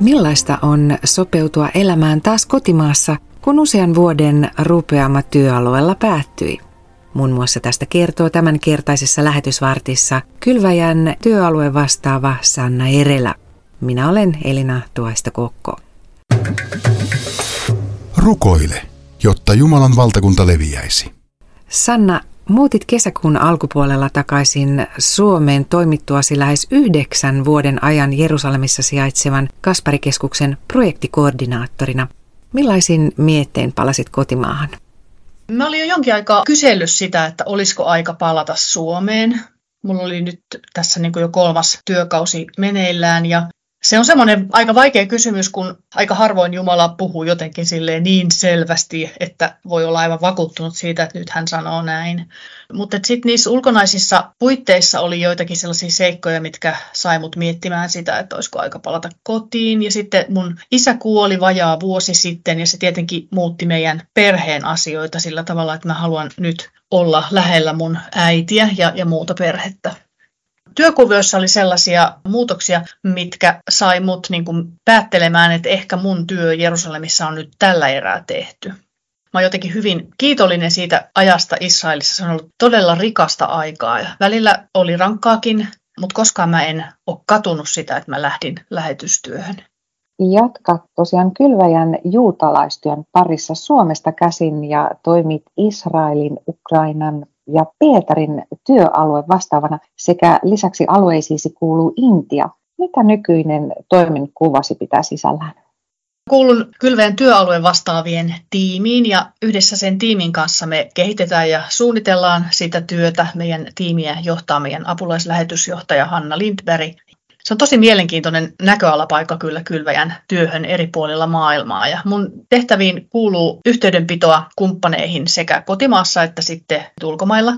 Millaista on sopeutua elämään taas kotimaassa, kun usean vuoden rupeama työalueella päättyi? Muun muassa tästä kertoo tämän kertaisessa lähetysvartissa kylväjän työalue vastaava Sanna Erelä. Minä olen Elina Tuoista Kokko. Rukoile, jotta Jumalan valtakunta leviäisi. Sanna, muutit kesäkuun alkupuolella takaisin Suomeen toimittuasi lähes yhdeksän vuoden ajan Jerusalemissa sijaitsevan Kasparikeskuksen projektikoordinaattorina. Millaisin miettein palasit kotimaahan? Mä olin jo jonkin aikaa kysellyt sitä, että olisiko aika palata Suomeen. Mulla oli nyt tässä niin jo kolmas työkausi meneillään ja se on semmoinen aika vaikea kysymys, kun aika harvoin Jumala puhuu jotenkin silleen niin selvästi, että voi olla aivan vakuuttunut siitä, että nyt hän sanoo näin. Mutta sitten niissä ulkonaisissa puitteissa oli joitakin sellaisia seikkoja, mitkä sai mut miettimään sitä, että olisiko aika palata kotiin. Ja sitten mun isä kuoli vajaa vuosi sitten ja se tietenkin muutti meidän perheen asioita sillä tavalla, että mä haluan nyt olla lähellä mun äitiä ja, ja muuta perhettä työkuvioissa oli sellaisia muutoksia, mitkä sai mut niin kuin päättelemään, että ehkä mun työ Jerusalemissa on nyt tällä erää tehty. Mä oon jotenkin hyvin kiitollinen siitä ajasta Israelissa. Se on ollut todella rikasta aikaa välillä oli rankkaakin, mutta koskaan mä en ole katunut sitä, että mä lähdin lähetystyöhön. Jatkat tosiaan kylväjän juutalaistyön parissa Suomesta käsin ja toimit Israelin, Ukrainan, ja Pietarin työalue vastaavana sekä lisäksi alueisiisi kuuluu Intia. Mitä nykyinen kuvasi pitää sisällään? Kuulun kylveen työalueen vastaavien tiimiin ja yhdessä sen tiimin kanssa me kehitetään ja suunnitellaan sitä työtä. Meidän tiimiä johtaa meidän apulaislähetysjohtaja Hanna Lindberg se on tosi mielenkiintoinen näköalapaikka kyllä kylväjän työhön eri puolilla maailmaa. Ja mun tehtäviin kuuluu yhteydenpitoa kumppaneihin sekä kotimaassa että sitten ulkomailla.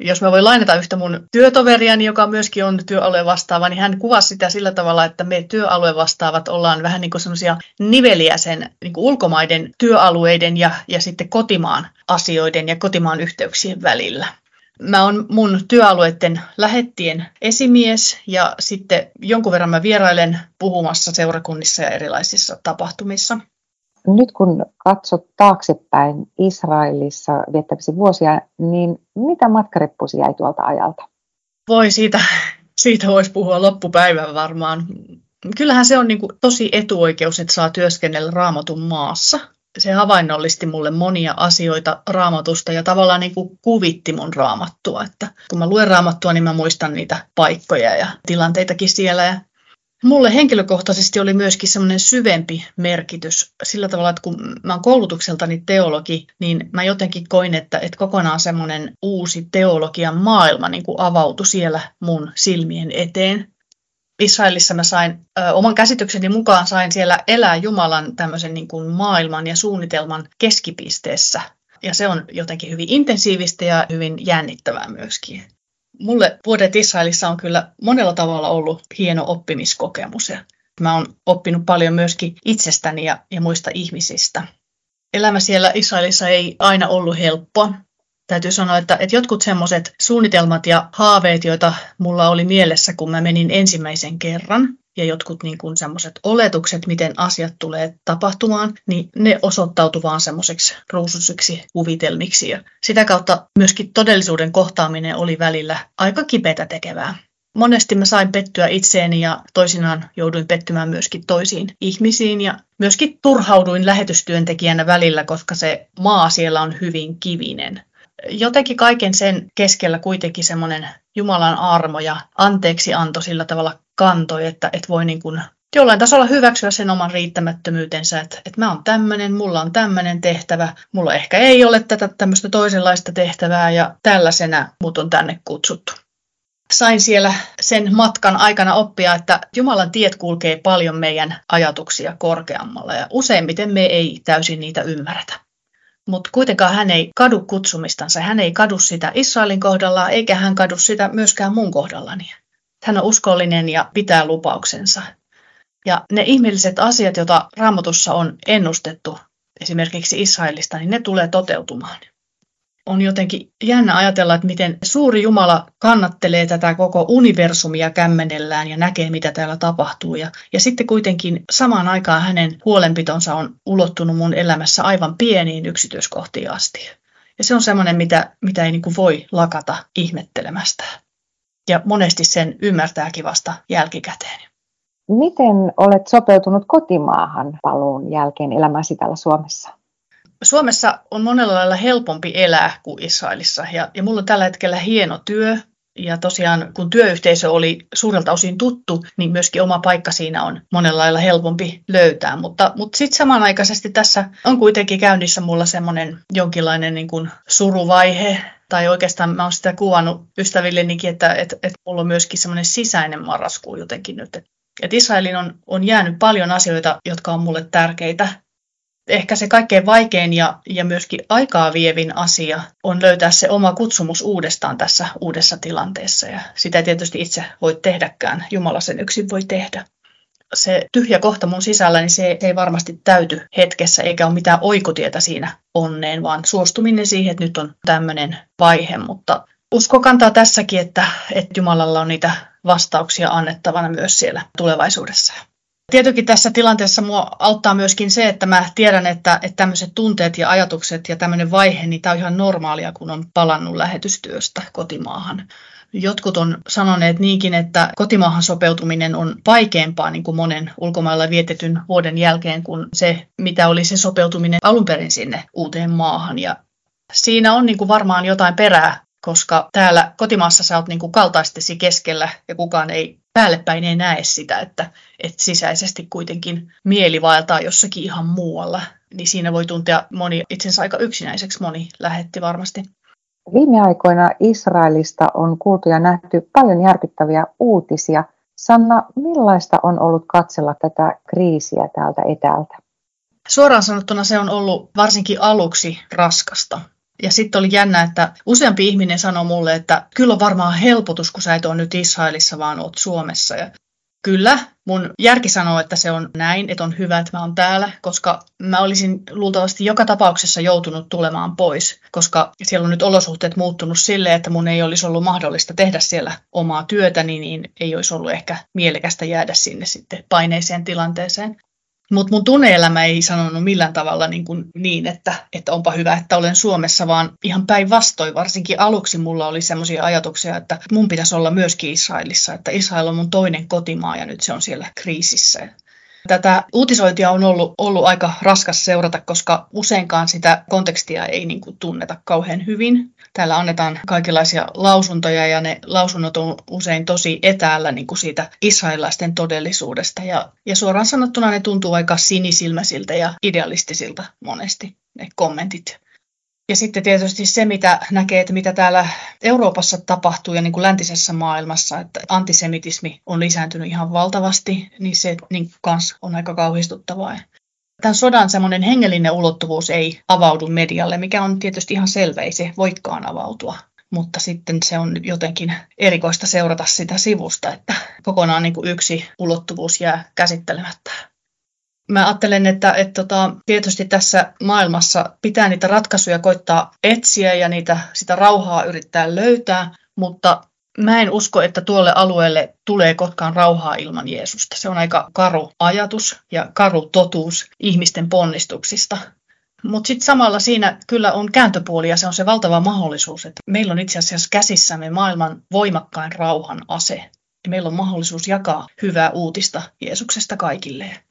Jos mä voin lainata yhtä mun työtoveriani, joka myöskin on työalue vastaava, niin hän kuvasi sitä sillä tavalla, että me työalue vastaavat ollaan vähän niin kuin semmoisia niveliä sen niin kuin ulkomaiden työalueiden ja, ja sitten kotimaan asioiden ja kotimaan yhteyksien välillä. Mä oon mun työalueiden lähettien esimies ja sitten jonkun verran mä vierailen puhumassa seurakunnissa ja erilaisissa tapahtumissa. Nyt kun katsot taaksepäin Israelissa viettävisi vuosia, niin mitä matkareppusi jäi tuolta ajalta? Voi siitä, siitä voisi puhua loppupäivän varmaan. Kyllähän se on niin kuin tosi etuoikeus, että saa työskennellä raamatun maassa se havainnollisti mulle monia asioita raamatusta ja tavallaan niin kuin kuvitti mun raamattua. Että kun mä luen raamattua, niin mä muistan niitä paikkoja ja tilanteitakin siellä. Ja mulle henkilökohtaisesti oli myöskin semmoinen syvempi merkitys sillä tavalla, että kun mä oon koulutukseltani teologi, niin mä jotenkin koin, että, että kokonaan semmoinen uusi teologian maailma niin kuin avautui siellä mun silmien eteen. Israelissa mä sain, ö, oman käsitykseni mukaan sain siellä elää Jumalan tämmöisen niin kuin maailman ja suunnitelman keskipisteessä. Ja se on jotenkin hyvin intensiivistä ja hyvin jännittävää myöskin. Mulle vuodet Israelissa on kyllä monella tavalla ollut hieno oppimiskokemus. Ja mä oon oppinut paljon myöskin itsestäni ja, ja muista ihmisistä. Elämä siellä Israelissa ei aina ollut helppoa täytyy sanoa, että, että jotkut semmoiset suunnitelmat ja haaveet, joita mulla oli mielessä, kun mä menin ensimmäisen kerran, ja jotkut niin kuin semmoiset oletukset, miten asiat tulee tapahtumaan, niin ne osoittautuivat vaan semmoiseksi ruususiksi kuvitelmiksi. Ja sitä kautta myöskin todellisuuden kohtaaminen oli välillä aika kipeätä tekevää. Monesti mä sain pettyä itseeni ja toisinaan jouduin pettymään myöskin toisiin ihmisiin ja myöskin turhauduin lähetystyöntekijänä välillä, koska se maa siellä on hyvin kivinen jotenkin kaiken sen keskellä kuitenkin semmoinen Jumalan armo ja anteeksi anto sillä tavalla kantoi, että, että voi niin kuin jollain tasolla hyväksyä sen oman riittämättömyytensä, että, että mä oon tämmöinen, mulla on tämmöinen tehtävä, mulla ehkä ei ole tätä tämmöistä toisenlaista tehtävää ja tällaisena mut on tänne kutsuttu. Sain siellä sen matkan aikana oppia, että Jumalan tiet kulkee paljon meidän ajatuksia korkeammalla ja useimmiten me ei täysin niitä ymmärretä mutta kuitenkaan hän ei kadu kutsumistansa. Hän ei kadu sitä Israelin kohdalla, eikä hän kadu sitä myöskään mun kohdallani. Hän on uskollinen ja pitää lupauksensa. Ja ne ihmeelliset asiat, joita Raamatussa on ennustettu esimerkiksi Israelista, niin ne tulee toteutumaan. On jotenkin jännä ajatella, että miten suuri Jumala kannattelee tätä koko universumia kämmenellään ja näkee, mitä täällä tapahtuu. Ja, ja sitten kuitenkin samaan aikaan hänen huolenpitonsa on ulottunut mun elämässä aivan pieniin yksityiskohtiin asti. Ja se on semmoinen, mitä, mitä ei niin kuin voi lakata ihmettelemästä. Ja monesti sen ymmärtääkin vasta jälkikäteen. Miten olet sopeutunut kotimaahan paluun jälkeen elämäsi täällä Suomessa? Suomessa on monella lailla helpompi elää kuin Israelissa ja, ja mulla on tällä hetkellä hieno työ. Ja tosiaan kun työyhteisö oli suurelta osin tuttu, niin myöskin oma paikka siinä on monella lailla helpompi löytää. Mutta, mutta sitten samanaikaisesti tässä on kuitenkin käynnissä mulla semmoinen jonkinlainen niin kuin suruvaihe, tai oikeastaan mä oon sitä kuvannut ystävillenikin, että, että, että mulla on myöskin semmoinen sisäinen marraskuu jotenkin nyt. Että Israelin on, on jäänyt paljon asioita, jotka on mulle tärkeitä ehkä se kaikkein vaikein ja, ja myöskin aikaa vievin asia on löytää se oma kutsumus uudestaan tässä uudessa tilanteessa. Ja sitä ei tietysti itse voi tehdäkään, Jumala sen yksin voi tehdä. Se tyhjä kohta mun sisällä, niin se ei varmasti täyty hetkessä, eikä ole mitään oikotietä siinä onneen, vaan suostuminen siihen, että nyt on tämmöinen vaihe. Mutta usko kantaa tässäkin, että, että Jumalalla on niitä vastauksia annettavana myös siellä tulevaisuudessa. Tietenkin tässä tilanteessa mua auttaa myöskin se, että mä tiedän, että, että tämmöiset tunteet ja ajatukset ja tämmöinen vaihe, niin tämä on ihan normaalia, kun on palannut lähetystyöstä kotimaahan. Jotkut on sanoneet niinkin, että kotimaahan sopeutuminen on vaikeampaa niin kuin monen ulkomailla vietetyn vuoden jälkeen kuin se, mitä oli se sopeutuminen alun perin sinne uuteen maahan. Ja siinä on niin kuin varmaan jotain perää, koska täällä kotimaassa sä oot niin kuin kaltaistesi keskellä ja kukaan ei päällepäin ei näe sitä, että, että sisäisesti kuitenkin mieli vaeltaa jossakin ihan muualla, niin siinä voi tuntea moni itsensä aika yksinäiseksi, moni lähetti varmasti. Viime aikoina Israelista on kuultu ja nähty paljon järkyttäviä uutisia. Sanna, millaista on ollut katsella tätä kriisiä täältä etäältä? Suoraan sanottuna se on ollut varsinkin aluksi raskasta. Ja sitten oli jännä, että useampi ihminen sanoi mulle, että kyllä on varmaan helpotus, kun sä et ole nyt Israelissa, vaan oot Suomessa. Ja kyllä, mun järki sanoo, että se on näin, että on hyvä, että mä oon täällä, koska mä olisin luultavasti joka tapauksessa joutunut tulemaan pois, koska siellä on nyt olosuhteet muuttunut sille, että mun ei olisi ollut mahdollista tehdä siellä omaa työtäni, niin ei olisi ollut ehkä mielekästä jäädä sinne sitten paineiseen tilanteeseen. Mutta mun tunneelämä ei sanonut millään tavalla niin, kuin niin että, että onpa hyvä, että olen Suomessa, vaan ihan päinvastoin. Varsinkin aluksi mulla oli sellaisia ajatuksia, että mun pitäisi olla myöskin Israelissa, että Israel on mun toinen kotimaa ja nyt se on siellä kriisissä. Tätä uutisointia on ollut, ollut aika raskas seurata, koska useinkaan sitä kontekstia ei niin kuin tunneta kauhean hyvin. Täällä annetaan kaikenlaisia lausuntoja ja ne lausunnot on usein tosi etäällä niin kuin siitä israelilaisten todellisuudesta. Ja, ja suoraan sanottuna ne tuntuu aika sinisilmäisiltä ja idealistisilta monesti ne kommentit. Ja sitten tietysti se, mitä näkee, että mitä täällä Euroopassa tapahtuu ja niin kuin läntisessä maailmassa, että antisemitismi on lisääntynyt ihan valtavasti, niin se niin kanssa on aika kauhistuttavaa. Tämän sodan semmoinen hengellinen ulottuvuus ei avaudu medialle, mikä on tietysti ihan selvä, ei se voikaan avautua. Mutta sitten se on jotenkin erikoista seurata sitä sivusta, että kokonaan niin kuin yksi ulottuvuus jää käsittelemättä. Mä ajattelen, että, että tota, tietysti tässä maailmassa pitää niitä ratkaisuja koittaa etsiä ja niitä, sitä rauhaa yrittää löytää, mutta mä en usko, että tuolle alueelle tulee koskaan rauhaa ilman Jeesusta. Se on aika karu ajatus ja karu totuus ihmisten ponnistuksista. Mutta sitten samalla siinä kyllä on kääntöpuoli ja se on se valtava mahdollisuus, että meillä on itse asiassa käsissämme maailman voimakkain rauhan ase. Meillä on mahdollisuus jakaa hyvää uutista Jeesuksesta kaikille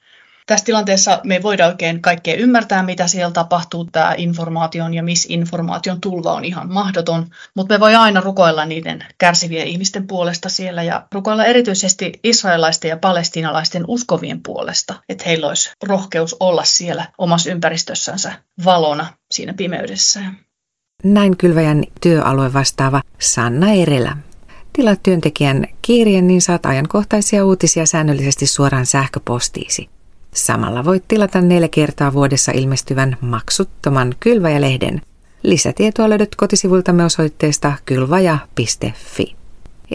tässä tilanteessa me ei voida oikein kaikkea ymmärtää, mitä siellä tapahtuu. Tämä informaation ja misinformaation tulva on ihan mahdoton, mutta me voi aina rukoilla niiden kärsivien ihmisten puolesta siellä ja rukoilla erityisesti israelaisten ja palestiinalaisten uskovien puolesta, että heillä olisi rohkeus olla siellä omassa ympäristössänsä valona siinä pimeydessä. Näin kylväjän työalue vastaava Sanna Erelä. Tilaa työntekijän kirjeen, niin saat ajankohtaisia uutisia säännöllisesti suoraan sähköpostiisi. Samalla voit tilata neljä kertaa vuodessa ilmestyvän maksuttoman Kylväjä-lehden. Lisätietoa löydät kotisivultamme osoitteesta kylvaja.fi.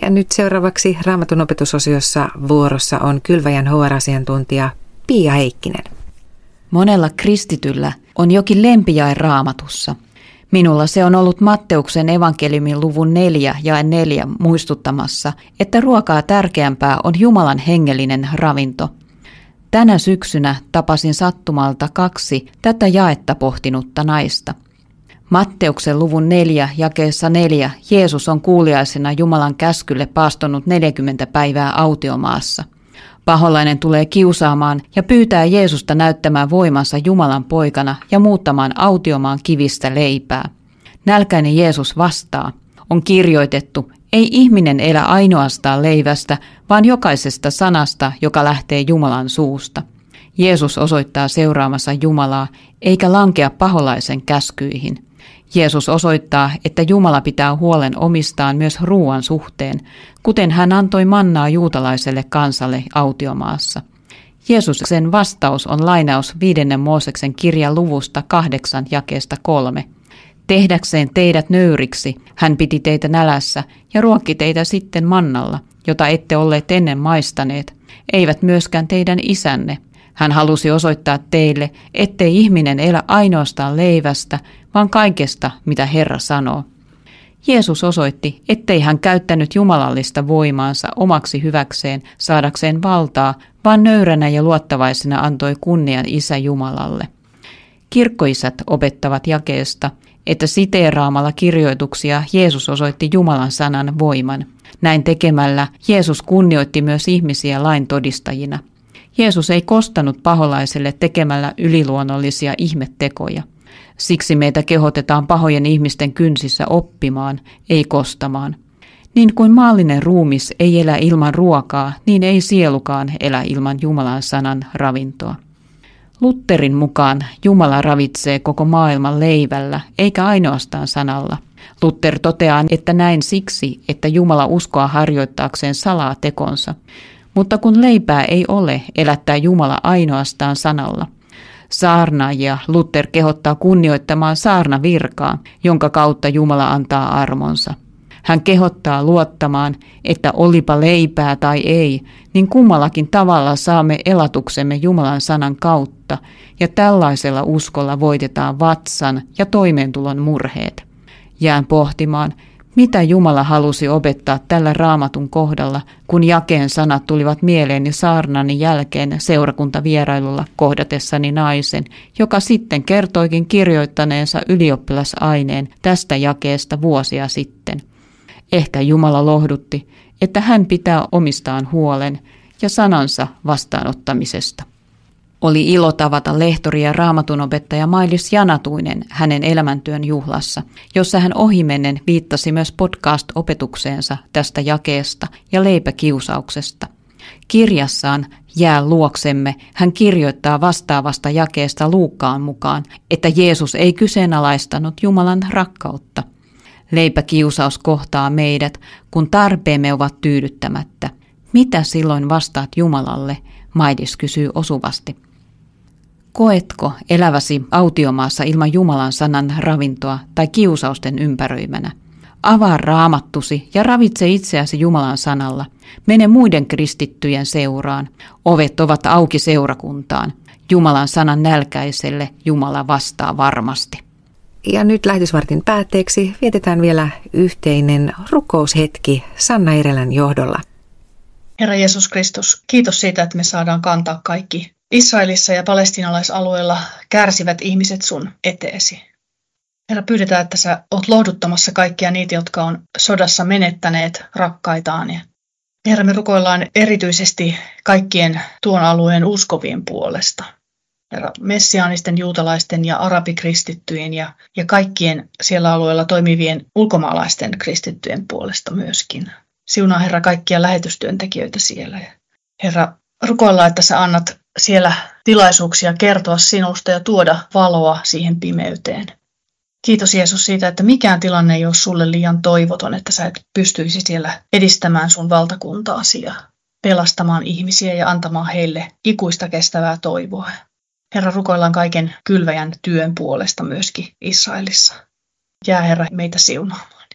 Ja nyt seuraavaksi Raamatun opetusosiossa vuorossa on Kylväjän HR-asiantuntija Pia Heikkinen. Monella kristityllä on jokin lempijae raamatussa. Minulla se on ollut Matteuksen evankeliumin luvun 4 ja 4 muistuttamassa, että ruokaa tärkeämpää on Jumalan hengellinen ravinto. Tänä syksynä tapasin sattumalta kaksi tätä jaetta pohtinutta naista. Matteuksen luvun 4 jakeessa 4 Jeesus on kuuliaisena Jumalan käskylle paastonut 40 päivää autiomaassa. Paholainen tulee kiusaamaan ja pyytää Jeesusta näyttämään voimansa Jumalan poikana ja muuttamaan autiomaan kivistä leipää. Nälkäinen Jeesus vastaa. On kirjoitettu, ei ihminen elä ainoastaan leivästä, vaan jokaisesta sanasta, joka lähtee Jumalan suusta. Jeesus osoittaa seuraamassa Jumalaa, eikä lankea paholaisen käskyihin. Jeesus osoittaa, että Jumala pitää huolen omistaan myös ruoan suhteen, kuten hän antoi mannaa juutalaiselle kansalle autiomaassa. Jeesuksen vastaus on lainaus viidennen Mooseksen kirjan luvusta kahdeksan jakeesta kolme. Tehdäkseen teidät nöyriksi, hän piti teitä nälässä ja ruokki teitä sitten mannalla, jota ette olleet ennen maistaneet, eivät myöskään teidän isänne. Hän halusi osoittaa teille, ettei ihminen elä ainoastaan leivästä, vaan kaikesta, mitä Herra sanoo. Jeesus osoitti, ettei hän käyttänyt jumalallista voimaansa omaksi hyväkseen saadakseen valtaa, vaan nöyränä ja luottavaisena antoi kunnian Isä Jumalalle. Kirkkoisät opettavat jakeesta, että siteeraamalla kirjoituksia Jeesus osoitti Jumalan sanan voiman. Näin tekemällä Jeesus kunnioitti myös ihmisiä lain todistajina. Jeesus ei kostanut paholaiselle tekemällä yliluonnollisia ihmettekoja. Siksi meitä kehotetaan pahojen ihmisten kynsissä oppimaan, ei kostamaan. Niin kuin maallinen ruumis ei elä ilman ruokaa, niin ei sielukaan elä ilman Jumalan sanan ravintoa. Lutterin mukaan Jumala ravitsee koko maailman leivällä, eikä ainoastaan sanalla. Luther toteaa, että näin siksi, että Jumala uskoa harjoittaakseen salaa tekonsa. Mutta kun leipää ei ole, elättää Jumala ainoastaan sanalla – Saarnaajia Luther kehottaa kunnioittamaan saarnavirkaa, jonka kautta Jumala antaa armonsa. Hän kehottaa luottamaan, että olipa leipää tai ei, niin kummallakin tavalla saamme elatuksemme Jumalan sanan kautta, ja tällaisella uskolla voitetaan vatsan ja toimeentulon murheet. Jään pohtimaan, mitä Jumala halusi opettaa tällä raamatun kohdalla, kun jakeen sanat tulivat mieleeni saarnani jälkeen seurakuntavierailulla kohdatessani naisen, joka sitten kertoikin kirjoittaneensa ylioppilasaineen tästä jakeesta vuosia sitten. Ehkä Jumala lohdutti, että hän pitää omistaan huolen ja sanansa vastaanottamisesta. Oli ilo tavata lehtori ja raamatunopettaja Mailis Janatuinen hänen elämäntyön juhlassa, jossa hän ohimennen viittasi myös podcast-opetukseensa tästä jakeesta ja leipäkiusauksesta. Kirjassaan Jää luoksemme hän kirjoittaa vastaavasta jakeesta Luukkaan mukaan, että Jeesus ei kyseenalaistanut Jumalan rakkautta. Leipäkiusaus kohtaa meidät, kun tarpeemme ovat tyydyttämättä. Mitä silloin vastaat Jumalalle? Maidis kysyy osuvasti. Koetko eläväsi autiomaassa ilman Jumalan sanan ravintoa tai kiusausten ympäröimänä? Avaa raamattusi ja ravitse itseäsi Jumalan sanalla. Mene muiden kristittyjen seuraan. Ovet ovat auki seurakuntaan. Jumalan sanan nälkäiselle Jumala vastaa varmasti. Ja nyt lähetysvartin päätteeksi vietetään vielä yhteinen rukoushetki Sanna Irelän johdolla. Herra Jeesus Kristus, kiitos siitä, että me saadaan kantaa kaikki Israelissa ja palestinalaisalueella kärsivät ihmiset sun eteesi. Herra, pyydetään, että sä oot lohduttamassa kaikkia niitä, jotka on sodassa menettäneet rakkaitaan. Herra, me rukoillaan erityisesti kaikkien tuon alueen uskovien puolesta. Messiaanisten, juutalaisten ja arabikristittyjen ja, ja kaikkien siellä alueella toimivien ulkomaalaisten kristittyjen puolesta myöskin. Siunaa Herra kaikkia lähetystyöntekijöitä siellä. Herra, rukoillaan, että sä annat siellä tilaisuuksia kertoa sinusta ja tuoda valoa siihen pimeyteen. Kiitos Jeesus siitä, että mikään tilanne ei ole sulle liian toivoton, että sä et pystyisi siellä edistämään sun valtakuntaasi ja pelastamaan ihmisiä ja antamaan heille ikuista kestävää toivoa. Herra, rukoillaan kaiken kylväjän työn puolesta myöskin Israelissa. Jää Herra meitä siunaamaan.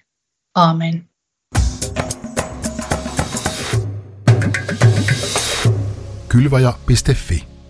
Amen. kylvaja.fi.